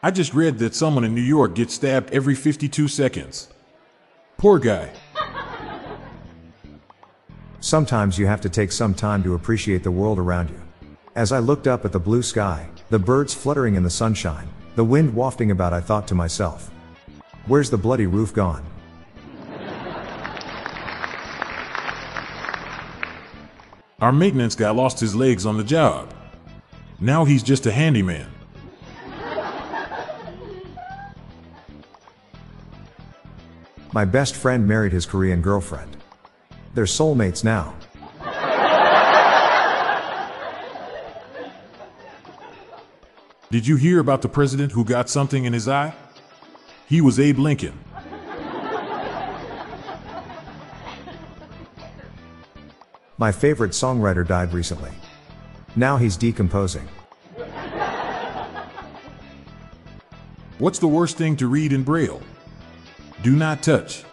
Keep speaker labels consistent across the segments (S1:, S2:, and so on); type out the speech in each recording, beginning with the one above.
S1: I just read that someone in New York gets stabbed every 52 seconds. Poor guy.
S2: Sometimes you have to take some time to appreciate the world around you. As I looked up at the blue sky, the birds fluttering in the sunshine, the wind wafting about, I thought to myself, Where's the bloody roof gone?
S1: Our maintenance guy lost his legs on the job. Now he's just a handyman.
S2: My best friend married his Korean girlfriend. They're soulmates now.
S1: Did you hear about the president who got something in his eye? He was Abe Lincoln.
S2: My favorite songwriter died recently. Now he's decomposing.
S1: What's the worst thing to read in Braille? Do not touch.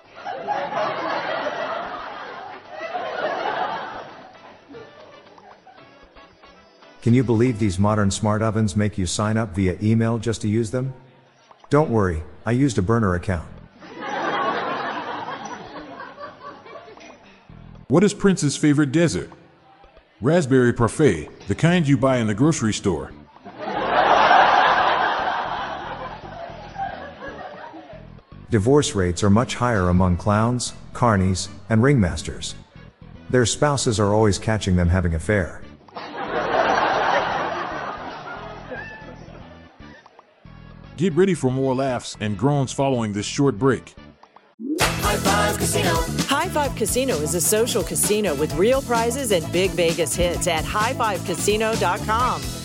S2: Can you believe these modern smart ovens make you sign up via email just to use them? Don't worry, I used a burner account.
S1: What is Prince's favorite dessert? Raspberry parfait, the kind you buy in the grocery store.
S2: Divorce rates are much higher among clowns, carnies, and ringmasters. Their spouses are always catching them having affair.
S1: Get ready for more laughs and groans following this short break.
S3: High Five Casino.
S4: High Five Casino is a social casino with real prizes and big Vegas hits at highfivecasino.com.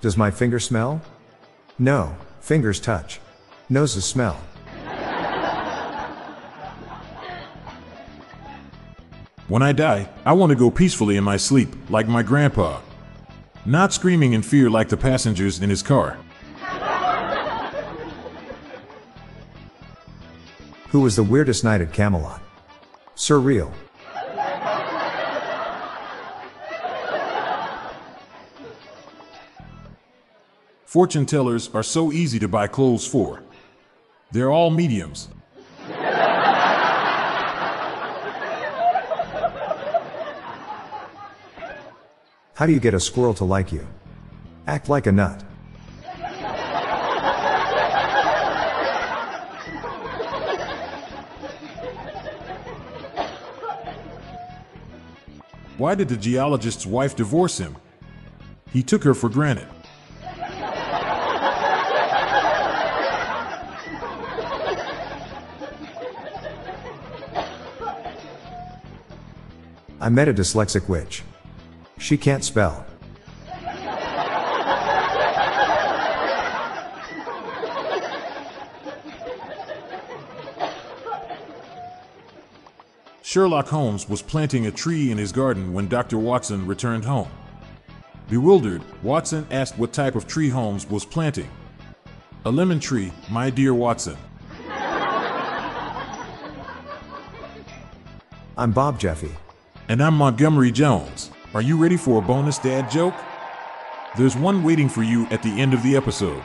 S2: Does my finger smell? No, fingers touch. Noses smell.
S1: When I die, I want to go peacefully in my sleep, like my grandpa. Not screaming in fear like the passengers in his car.
S2: Who was the weirdest knight at Camelot? Surreal.
S1: Fortune tellers are so easy to buy clothes for. They're all mediums.
S2: How do you get a squirrel to like you? Act like a nut.
S1: Why did the geologist's wife divorce him? He took her for granted.
S2: I met a dyslexic witch. She can't spell.
S1: Sherlock Holmes was planting a tree in his garden when Dr. Watson returned home. Bewildered, Watson asked what type of tree Holmes was planting. A lemon tree, my dear Watson.
S2: I'm Bob Jeffy.
S1: And I'm Montgomery Jones. Are you ready for a bonus dad joke? There's one waiting for you at the end of the episode.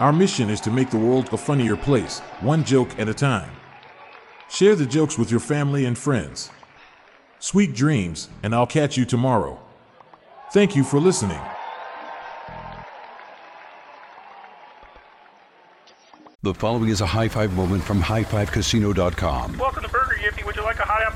S1: Our mission is to make the world a funnier place, one joke at a time. Share the jokes with your family and friends. Sweet dreams, and I'll catch you tomorrow. Thank you for listening.
S5: The following is a high five moment from highfivecasino.com.
S6: Welcome to Burger Yippee, which
S5: would you like a hot apple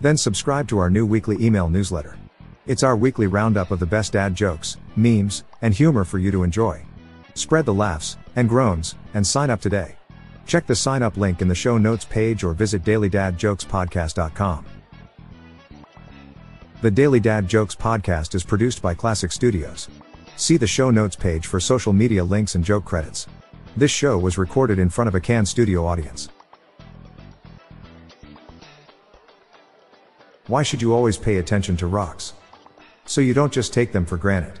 S2: Then subscribe to our new weekly email newsletter. It's our weekly roundup of the best dad jokes, memes, and humor for you to enjoy. Spread the laughs and groans and sign up today. Check the sign up link in the show notes page or visit dailydadjokespodcast.com. The Daily Dad Jokes podcast is produced by Classic Studios. See the show notes page for social media links and joke credits. This show was recorded in front of a Can studio audience. Why should you always pay attention to rocks? So you don't just take them for granted.